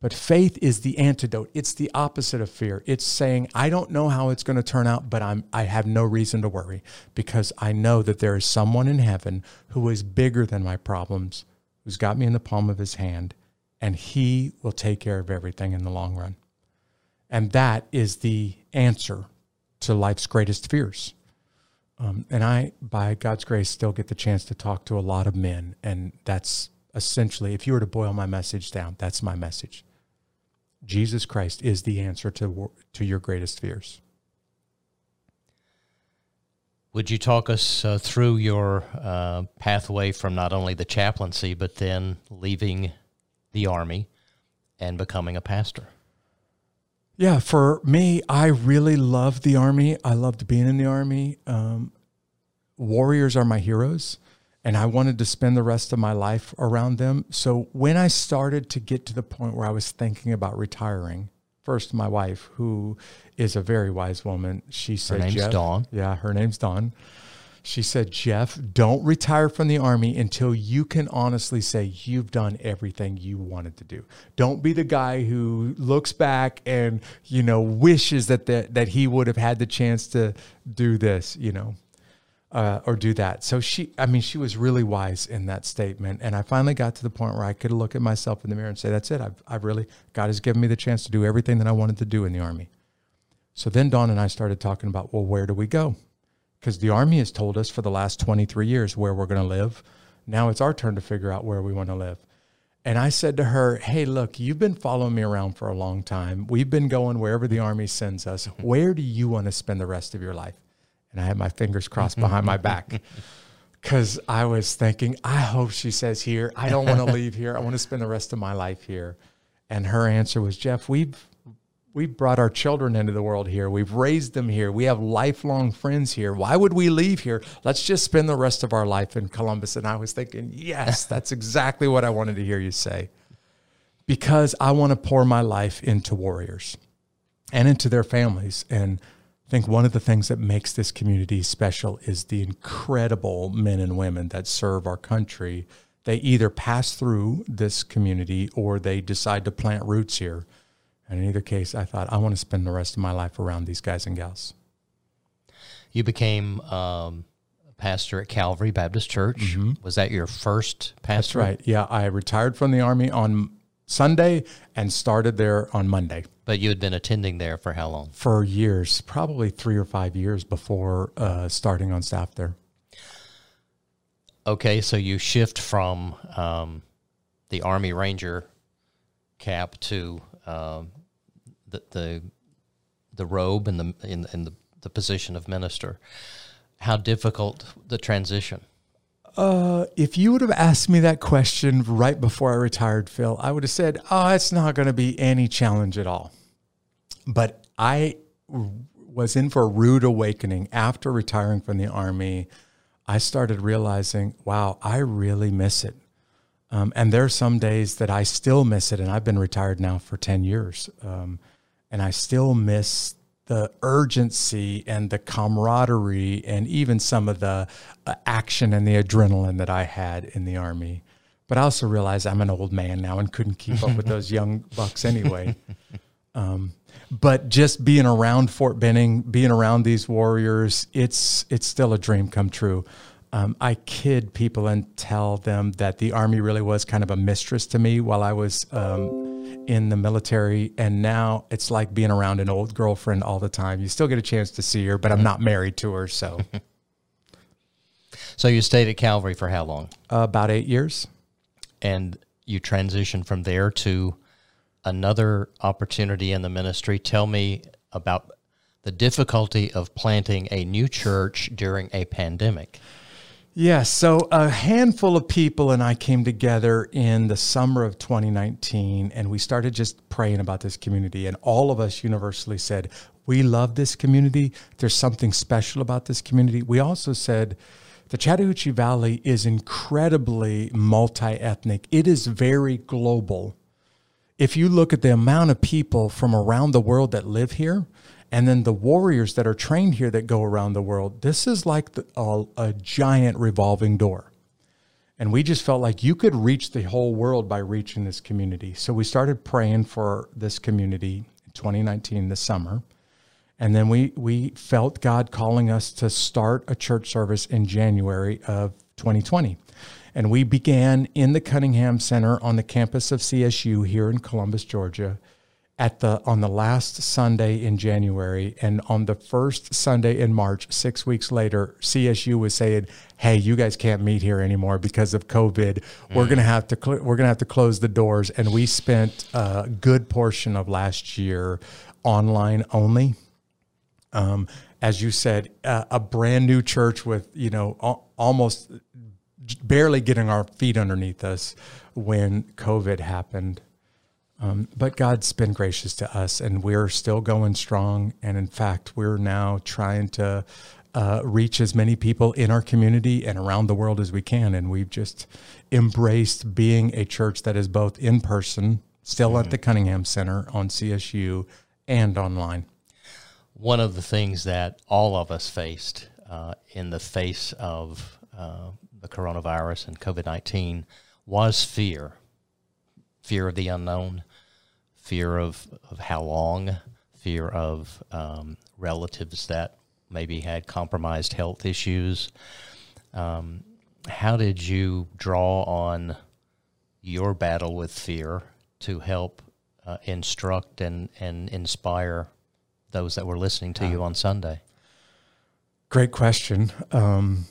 But faith is the antidote. It's the opposite of fear. It's saying, I don't know how it's going to turn out, but I'm I have no reason to worry because I know that there is someone in heaven who is bigger than my problems, who's got me in the palm of his hand, and he will take care of everything in the long run. And that is the answer to life's greatest fears. Um, and I, by God's grace, still get the chance to talk to a lot of men. And that's essentially, if you were to boil my message down, that's my message. Jesus Christ is the answer to, to your greatest fears. Would you talk us uh, through your uh, pathway from not only the chaplaincy, but then leaving the Army and becoming a pastor? Yeah, for me, I really loved the Army. I loved being in the Army. Um, warriors are my heroes and I wanted to spend the rest of my life around them. So when I started to get to the point where I was thinking about retiring, first my wife, who is a very wise woman, she said, her name's Jeff, Dawn. Yeah, her name's Dawn. She said, Jeff, don't retire from the army until you can honestly say you've done everything you wanted to do. Don't be the guy who looks back and, you know, wishes that the, that he would have had the chance to do this, you know uh, or do that. So she, I mean, she was really wise in that statement. And I finally got to the point where I could look at myself in the mirror and say, that's it. I've, I've really, God has given me the chance to do everything that I wanted to do in the Army. So then Dawn and I started talking about, well, where do we go? Because the Army has told us for the last 23 years where we're going to live. Now it's our turn to figure out where we want to live. And I said to her, Hey, look, you've been following me around for a long time. We've been going wherever the Army sends us. Where do you want to spend the rest of your life? And I had my fingers crossed behind my back because I was thinking, I hope she says here. I don't want to leave here. I want to spend the rest of my life here. And her answer was, Jeff, we've we've brought our children into the world here. We've raised them here. We have lifelong friends here. Why would we leave here? Let's just spend the rest of our life in Columbus. And I was thinking, yes, that's exactly what I wanted to hear you say. Because I want to pour my life into warriors and into their families. And I think one of the things that makes this community special is the incredible men and women that serve our country. They either pass through this community or they decide to plant roots here. And in either case, I thought I want to spend the rest of my life around these guys and gals. You became um, pastor at Calvary Baptist Church. Was that your first Mm-hmm. That's pastor? right. Yeah, I retired from the army on Sunday and started there on Monday But you had been attending there for how long? for years, probably three or five years before uh, starting on staff there. Okay, so you shift from um, the Army Ranger cap to um, the, the the robe and the in, in the, the position of minister. How difficult the transition? Uh, if you would have asked me that question right before I retired, Phil, I would have said, "Oh, it's not going to be any challenge at all." But I was in for a rude awakening after retiring from the army. I started realizing, wow, I really miss it. Um, and there are some days that I still miss it, and I've been retired now for ten years, um, and I still miss the urgency and the camaraderie, and even some of the uh, action and the adrenaline that I had in the army. But I also realize I'm an old man now and couldn't keep up with those young bucks anyway. Um, but just being around Fort Benning, being around these warriors, it's it's still a dream come true. Um, I kid people and tell them that the army really was kind of a mistress to me while I was um, in the military, and now it's like being around an old girlfriend all the time. You still get a chance to see her, but I'm not married to her, so So you stayed at Calvary for how long? uh, about eight years. and you transitioned from there to another opportunity in the ministry. Tell me about the difficulty of planting a new church during a pandemic. Yes. So a handful of people and I came together in the summer of 2019 and we started just praying about this community. And all of us universally said, We love this community. There's something special about this community. We also said, the Chattahoochee Valley is incredibly multi ethnic, it is very global if you look at the amount of people from around the world that live here and then the warriors that are trained here that go around the world, this is like the, a, a giant revolving door. And we just felt like you could reach the whole world by reaching this community. So we started praying for this community in 2019, this summer. And then we, we felt God calling us to start a church service in January of 2020. And we began in the Cunningham Center on the campus of CSU here in Columbus, Georgia, at the on the last Sunday in January, and on the first Sunday in March, six weeks later, CSU was saying, "Hey, you guys can't meet here anymore because of COVID. We're gonna have to cl- we're gonna have to close the doors." And we spent a good portion of last year online only um, as you said, uh, a brand new church with you know al- almost barely getting our feet underneath us when COVID happened. Um, but God's been gracious to us, and we're still going strong. And in fact, we're now trying to uh, reach as many people in our community and around the world as we can. And we've just embraced being a church that is both in person, still at the Cunningham Center on CSU, and online. One of the things that all of us faced uh, in the face of uh, the coronavirus and COVID 19 was fear fear of the unknown, fear of, of how long, fear of um, relatives that maybe had compromised health issues. Um, how did you draw on your battle with fear to help uh, instruct and, and inspire those that were listening to you on Sunday? Great question. Um,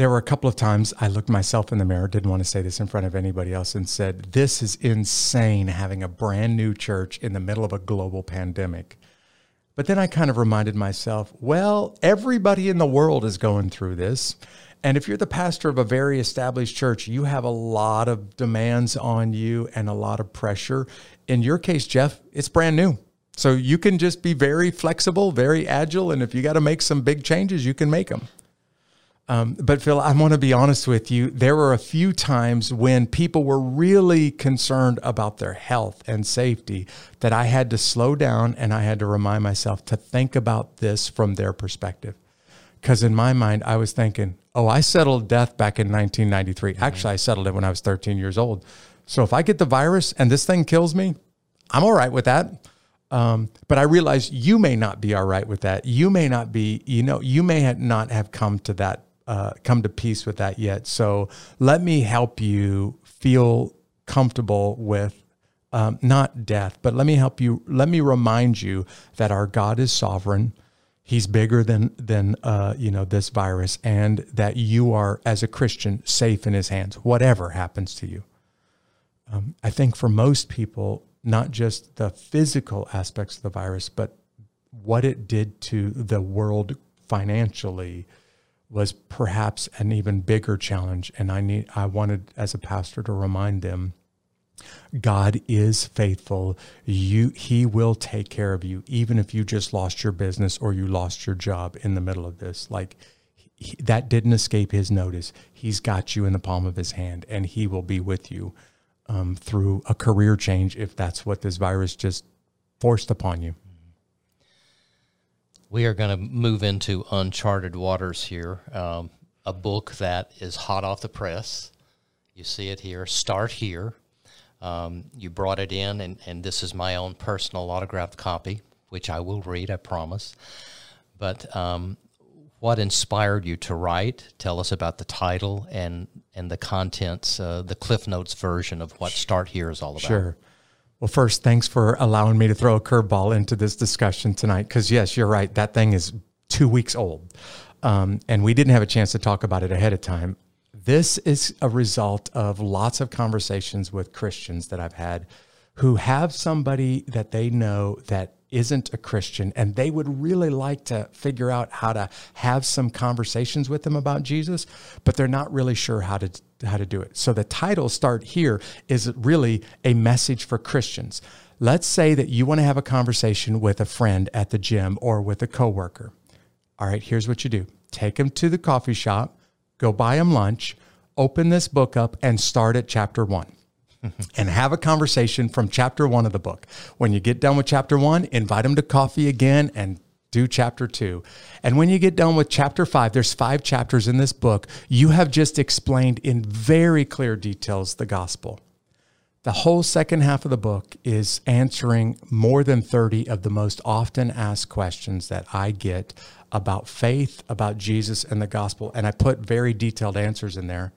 there were a couple of times I looked myself in the mirror, didn't want to say this in front of anybody else, and said, This is insane having a brand new church in the middle of a global pandemic. But then I kind of reminded myself, well, everybody in the world is going through this. And if you're the pastor of a very established church, you have a lot of demands on you and a lot of pressure. In your case, Jeff, it's brand new. So you can just be very flexible, very agile. And if you got to make some big changes, you can make them. Um, but Phil, I want to be honest with you. There were a few times when people were really concerned about their health and safety that I had to slow down and I had to remind myself to think about this from their perspective. Because in my mind, I was thinking, oh, I settled death back in 1993. Mm-hmm. Actually, I settled it when I was 13 years old. So if I get the virus and this thing kills me, I'm all right with that. Um, but I realize you may not be all right with that. You may not be, you know, you may not have come to that uh, come to peace with that yet. So let me help you feel comfortable with um, not death, but let me help you. Let me remind you that our God is sovereign. He's bigger than than uh, you know this virus, and that you are, as a Christian, safe in His hands. Whatever happens to you, um, I think for most people, not just the physical aspects of the virus, but what it did to the world financially, was perhaps an even bigger challenge. And I need I wanted as a pastor to remind them God is faithful. You he will take care of you even if you just lost your business or you lost your job in the middle of this. Like he, that didn't escape his notice. He's got you in the palm of his hand and he will be with you um, through a career change if that's what this virus just forced upon you. We are going to move into uncharted waters here. Um, a book that is hot off the press. You see it here. Start here. Um, you brought it in, and, and this is my own personal autographed copy, which I will read, I promise. But um, what inspired you to write? Tell us about the title and and the contents, uh, the Cliff Notes version of what Start Here is all about. Sure. Well, first, thanks for allowing me to throw a curveball into this discussion tonight. Because, yes, you're right. That thing is two weeks old. Um, and we didn't have a chance to talk about it ahead of time. This is a result of lots of conversations with Christians that I've had who have somebody that they know that isn't a Christian and they would really like to figure out how to have some conversations with them about Jesus, but they're not really sure how to how to do it. So the title start here is really a message for Christians. Let's say that you want to have a conversation with a friend at the gym or with a coworker. All right, here's what you do. Take them to the coffee shop, go buy them lunch, open this book up and start at chapter 1 and have a conversation from chapter one of the book. When you get done with chapter one, invite them to coffee again and do chapter two. And when you get done with chapter five, there's five chapters in this book. You have just explained in very clear details the gospel. The whole second half of the book is answering more than 30 of the most often asked questions that I get about faith, about Jesus, and the gospel. And I put very detailed answers in there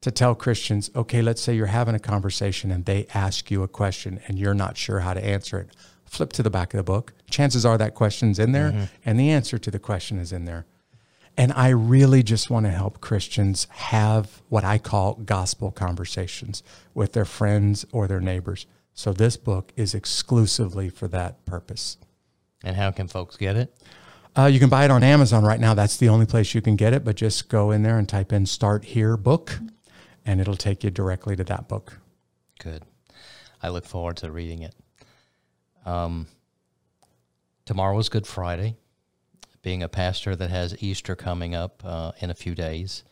to tell Christians, okay, let's say you're having a conversation and they ask you a question and you're not sure how to answer it. Flip to the back of the book. Chances are that question's in there mm-hmm. and the answer to the question is in there. And I really just want to help Christians have what I call gospel conversations with their friends or their neighbors. So this book is exclusively for that purpose. And how can folks get it? Uh, you can buy it on Amazon right now. That's the only place you can get it, but just go in there and type in Start Here Book and it'll take you directly to that book. Good. I look forward to reading it. Um, tomorrow is Good Friday. Being a pastor that has Easter coming up uh, in a few days,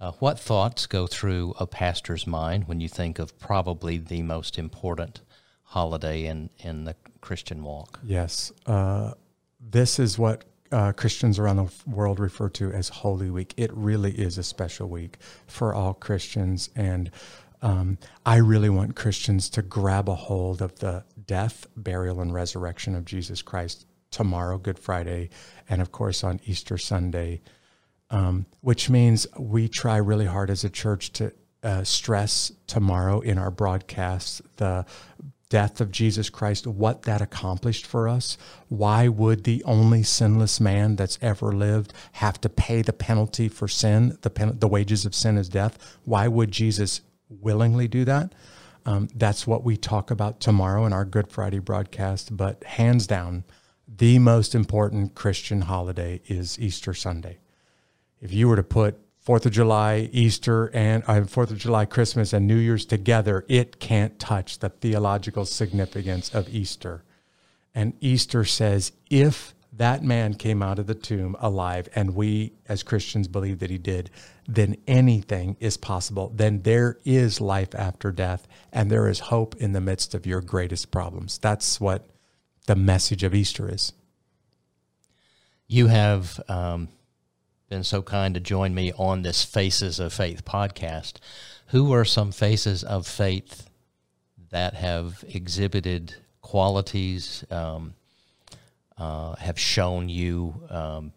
uh, what thoughts go through a pastor's mind when you think of probably the most important holiday in, in the Christian walk? Yes. Uh, this is what uh, Christians around the world refer to as Holy Week. It really is a special week for all Christians. And um, I really want Christians to grab a hold of the death, burial, and resurrection of Jesus Christ tomorrow, Good Friday, and of course on Easter Sunday, um, which means we try really hard as a church to uh, stress tomorrow in our broadcasts the death of Jesus Christ, what that accomplished for us. Why would the only sinless man that's ever lived have to pay the penalty for sin? The, pen, the wages of sin is death. Why would Jesus willingly do that? Um, that's what we talk about tomorrow in our Good Friday broadcast. But hands down, the most important Christian holiday is Easter Sunday. If you were to put Fourth of July, Easter, and uh, Fourth of July, Christmas, and New Year's together, it can't touch the theological significance of Easter. And Easter says, if that man came out of the tomb alive, and we as Christians believe that he did, then anything is possible. Then there is life after death, and there is hope in the midst of your greatest problems. That's what the message of Easter is. You have um, been so kind to join me on this Faces of Faith podcast. Who are some faces of faith that have exhibited qualities? Um, uh, have shown you um,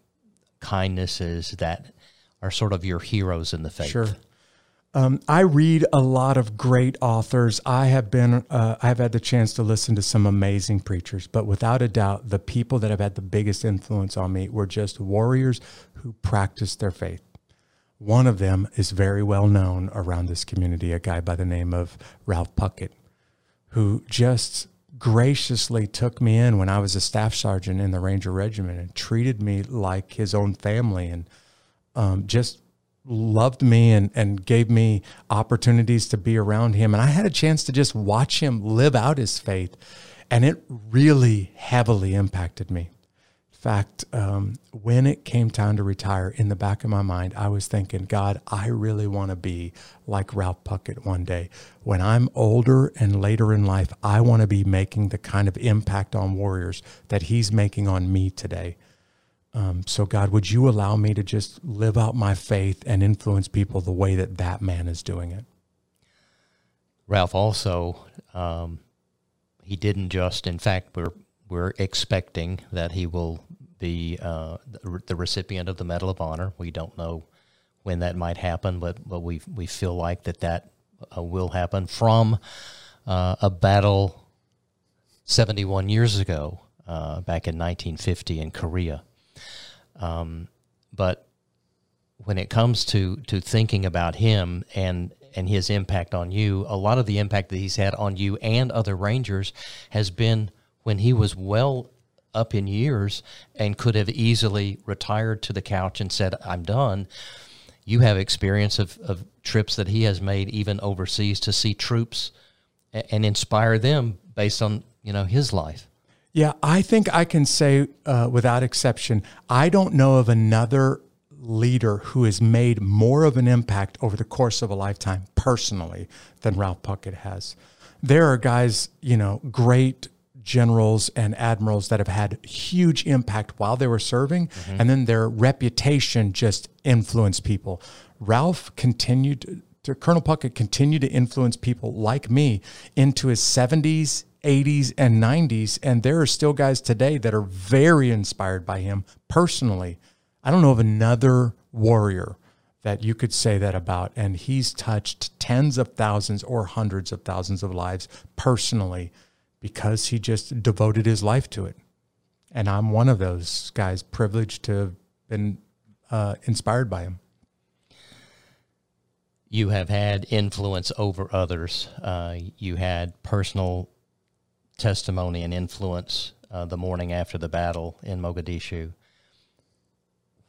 kindnesses that are sort of your heroes in the faith? Sure. Um, I read a lot of great authors. I have been, uh, I've had the chance to listen to some amazing preachers, but without a doubt, the people that have had the biggest influence on me were just warriors who practiced their faith. One of them is very well known around this community, a guy by the name of Ralph Puckett, who just graciously took me in when I was a staff sergeant in the Ranger Regiment and treated me like his own family and um, just loved me and, and gave me opportunities to be around him. And I had a chance to just watch him live out his faith. And it really heavily impacted me In fact, um, when it came time to retire, in the back of my mind, I was thinking, God, I really want to be like Ralph Puckett one day. When I'm older and later in life, I want to be making the kind of impact on warriors that he's making on me today. Um, so, God, would you allow me to just live out my faith and influence people the way that that man is doing it? Ralph also, um, he didn't just, in fact, we're we're expecting that he will be uh, the recipient of the Medal of Honor. We don't know when that might happen, but, but we, we feel like that that uh, will happen from uh, a battle 71 years ago, uh, back in 1950 in Korea. Um, but when it comes to, to thinking about him and and his impact on you, a lot of the impact that he's had on you and other Rangers has been when he was well up in years and could have easily retired to the couch and said, I'm done. You have experience of, of trips that he has made even overseas to see troops and inspire them based on, you know, his life. Yeah, I think I can say uh, without exception, I don't know of another leader who has made more of an impact over the course of a lifetime personally than Ralph Puckett has. There are guys, you know, great generals and admirals that have had huge impact while they were serving, mm-hmm. and then their reputation just influenced people. Ralph continued to, Colonel Puckett continued to influence people like me into his 70s, 80s, and 90s. And there are still guys today that are very inspired by him personally. I don't know of another warrior that you could say that about. And he's touched tens of thousands or hundreds of thousands of lives personally because he just devoted his life to it. And I'm one of those guys privileged to have been uh, inspired by him. You have had influence over others. Uh, you had personal testimony and influence uh, the morning after the battle in Mogadishu.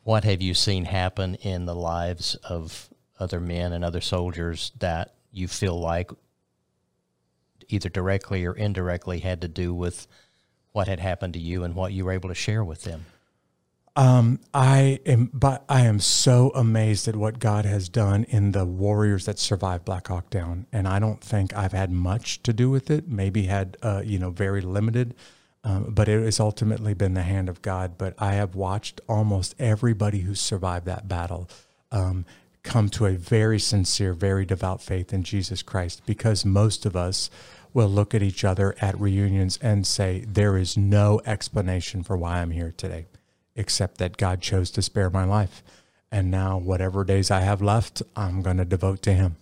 What have you seen happen in the lives of other men and other soldiers that you feel like either directly or indirectly had to do with what had happened to you and what you were able to share with them? Um, I am, but I am so amazed at what God has done in the warriors that survived Black Hawk Down, and I don't think I've had much to do with it. Maybe had, uh, you know, very limited, um, but it has ultimately been the hand of God. But I have watched almost everybody who survived that battle um, come to a very sincere, very devout faith in Jesus Christ, because most of us will look at each other at reunions and say, There is no explanation for why I'm here today, except that God chose to spare my life. And now, whatever days I have left, I'm going to devote to Him.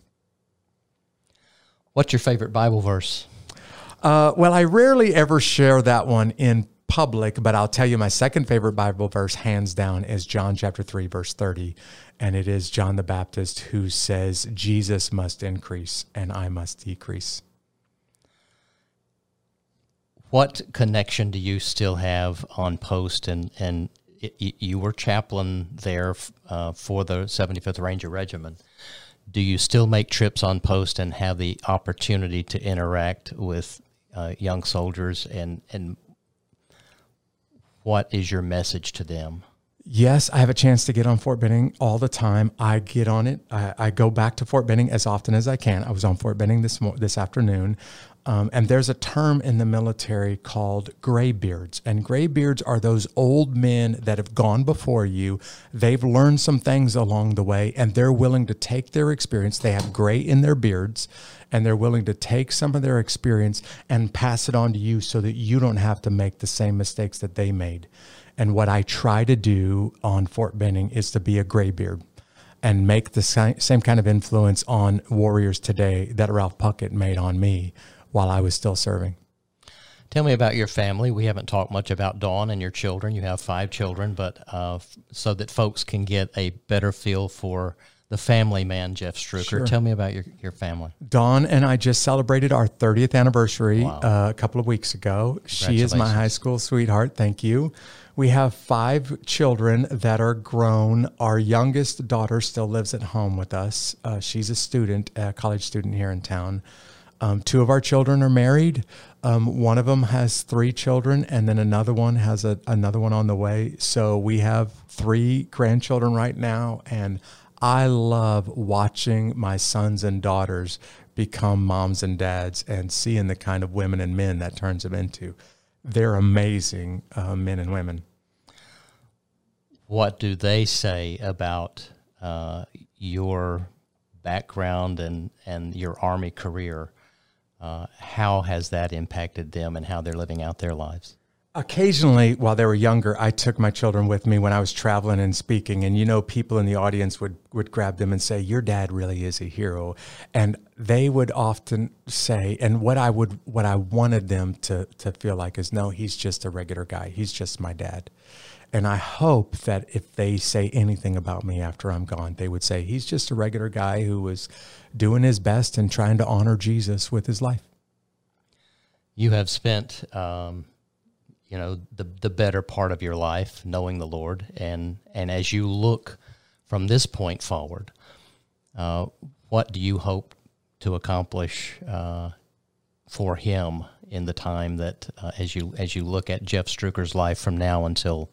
What's your favorite Bible verse? Uh, well, I rarely ever share that one in public, but I'll tell you my second favorite Bible verse, hands down, is John chapter 3, verse 30. And it is John the Baptist who says, Jesus must increase and I must decrease what connection do you still have on post and and you were chaplain there uh, for the 75th Ranger Regiment. Do you still make trips on post and have the opportunity to interact with uh, young soldiers and and what is your message to them? Yes, I have a chance to get on Fort Benning all the time. I get on it. I, I go back to Fort Benning as often as I can. I was on Fort Benning this this afternoon, um, and there's a term in the military called graybeards. And graybeards are those old men that have gone before you. They've learned some things along the way, and they're willing to take their experience. They have gray in their beards, and they're willing to take some of their experience and pass it on to you so that you don't have to make the same mistakes that they made. And what I try to do on Fort Benning is to be a graybeard and make the same kind of influence on warriors today that Ralph Puckett made on me while I was still serving. Tell me about your family. We haven't talked much about Dawn and your children. You have five children, but uh, so that folks can get a better feel for the family man, Jeff Struecker. Sure. Tell me about your, your family. Dawn and I just celebrated our 30th anniversary wow. uh, a couple of weeks ago. She is my high school sweetheart. Thank you. We have five children that are grown. Our youngest daughter still lives at home with us. Uh, she's a student, a college student here in town. Um, two of our children are married. Um, one of them has three children, and then another one has a, another one on the way. So we have three grandchildren right now, and I love watching my sons and daughters become moms and dads and seeing the kind of women and men that turns them into. They're amazing uh, men and women. What do they say about uh, your background and, and your Army career? Uh, how has that impacted them and how they're living out their lives? Occasionally, while they were younger, I took my children with me when I was traveling and speaking. And you know, people in the audience would, would grab them and say, Your dad really is a hero. And they would often say, and what I would what I wanted them to to feel like is no, he's just a regular guy. He's just my dad. And I hope that if they say anything about me after I'm gone, they would say, He's just a regular guy who was doing his best and trying to honor Jesus with his life. You have spent um you know the the better part of your life knowing the Lord and and as you look from this point forward uh, what do you hope to accomplish uh, for him in the time that uh, as you as you look at Jeff Struecker's life from now until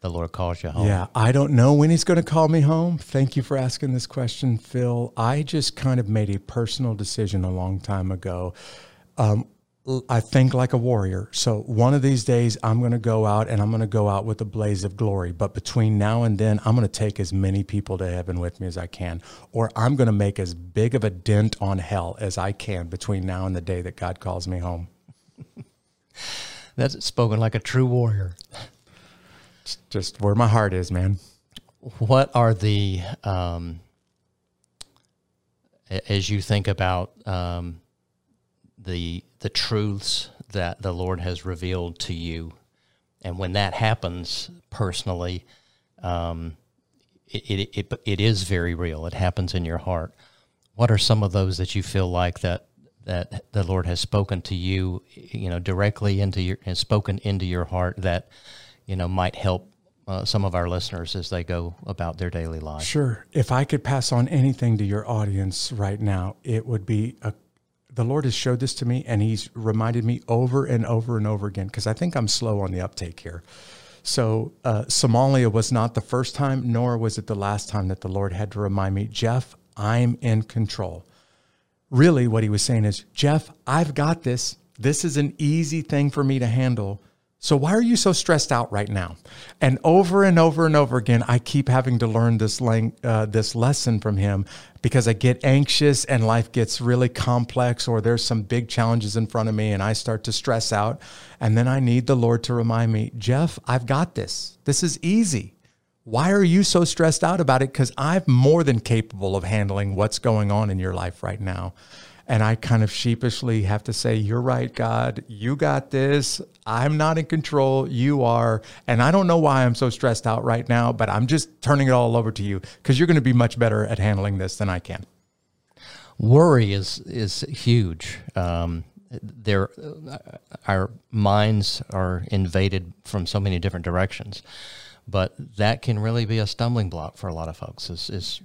the Lord calls you home? Yeah, I don't know when he's going to call me home. Thank you for asking this question, Phil. I just kind of made a personal decision a long time ago. Um, I think like a warrior. So one of these days, I'm going to go out and I'm going to go out with a blaze of glory. But between now and then, I'm going to take as many people to heaven with me as I can, or I'm going to make as big of a dent on hell as I can between now and the day that God calls me home. That's spoken like a true warrior. Just where my heart is, man. What are the, um, as you think about, um, the the truths that the Lord has revealed to you, and when that happens personally, um, it, it, it it is very real. It happens in your heart. What are some of those that you feel like that that the Lord has spoken to you, you know, directly into your has spoken into your heart that you know might help uh, some of our listeners as they go about their daily life. Sure. If I could pass on anything to your audience right now, it would be a the Lord has showed this to me and He's reminded me over and over and over again because I think I'm slow on the uptake here. So, uh, Somalia was not the first time, nor was it the last time that the Lord had to remind me, Jeff, I'm in control. Really, what He was saying is, Jeff, I've got this. This is an easy thing for me to handle. So why are you so stressed out right now? And over and over and over again, I keep having to learn this lang- uh, this lesson from him because I get anxious and life gets really complex, or there's some big challenges in front of me, and I start to stress out. And then I need the Lord to remind me, Jeff, I've got this. This is easy. Why are you so stressed out about it? Because I'm more than capable of handling what's going on in your life right now. And I kind of sheepishly have to say, You're right, God. You got this. I'm not in control. You are. And I don't know why I'm so stressed out right now, but I'm just turning it all over to you because you're going to be much better at handling this than I can. Worry is, is huge. Um, there, our minds are invaded from so many different directions, but that can really be a stumbling block for a lot of folks. Is, is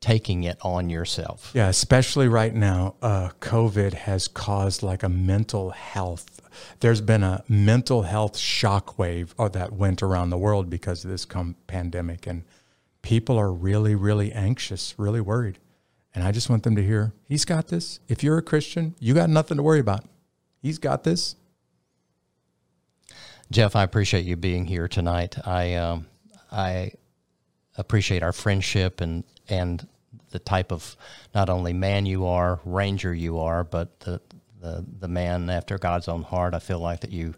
taking it on yourself. Yeah, especially right now, uh, COVID has caused like a mental health. There's been a mental health shockwave uh, that went around the world because of this com- pandemic, and people are really, really anxious, really worried. And I just want them to hear, He's got this. If you're a Christian, you got nothing to worry about. He's got this. Jeff, I appreciate you being here tonight. I um, I appreciate our friendship and and the type of not only man you are, ranger you are, but the the the man after God's own heart. I feel like that you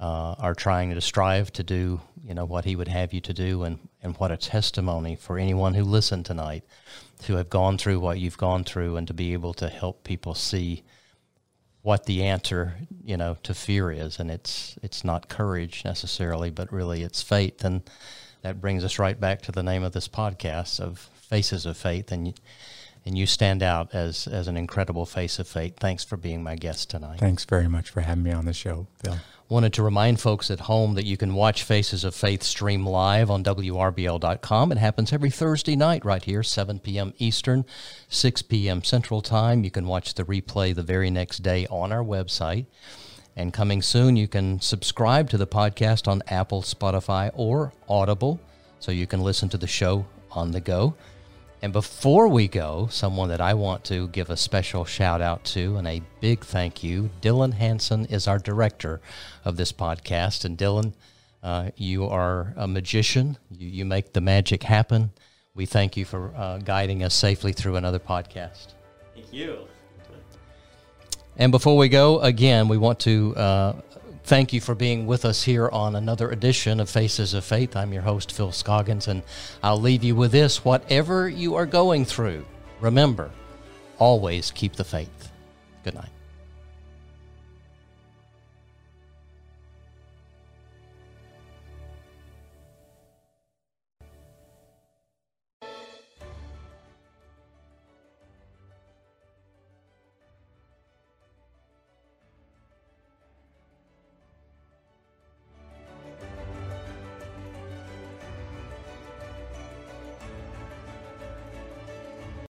uh, are trying to strive to do you know what He would have you to do, and and what a testimony for anyone who listened tonight to have gone through what you've gone through and to be able to help people see what the answer you know to fear is. And it's it's not courage necessarily but really it's faith. And that brings us right back to the name of this podcast of faces of faith and you, and you stand out as as an incredible face of faith thanks for being my guest tonight Thanks very much for having me on the show, Phil. Wanted to remind folks at home that you can watch Faces of Faith stream live on WRBL.com. It happens every Thursday night right here, 7 p.m. Eastern, 6 p.m. Central Time. You can watch the replay the very next day on our website. And coming soon, you can subscribe to the podcast on Apple, Spotify, or Audible so you can listen to the show on the go. And before we go, someone that I want to give a special shout out to and a big thank you. Dylan Hanson is our director of this podcast. And Dylan, uh, you are a magician, you, you make the magic happen. We thank you for uh, guiding us safely through another podcast. Thank you. And before we go, again, we want to uh, thank you for being with us here on another edition of Faces of Faith. I'm your host, Phil Scoggins, and I'll leave you with this whatever you are going through, remember, always keep the faith. Good night.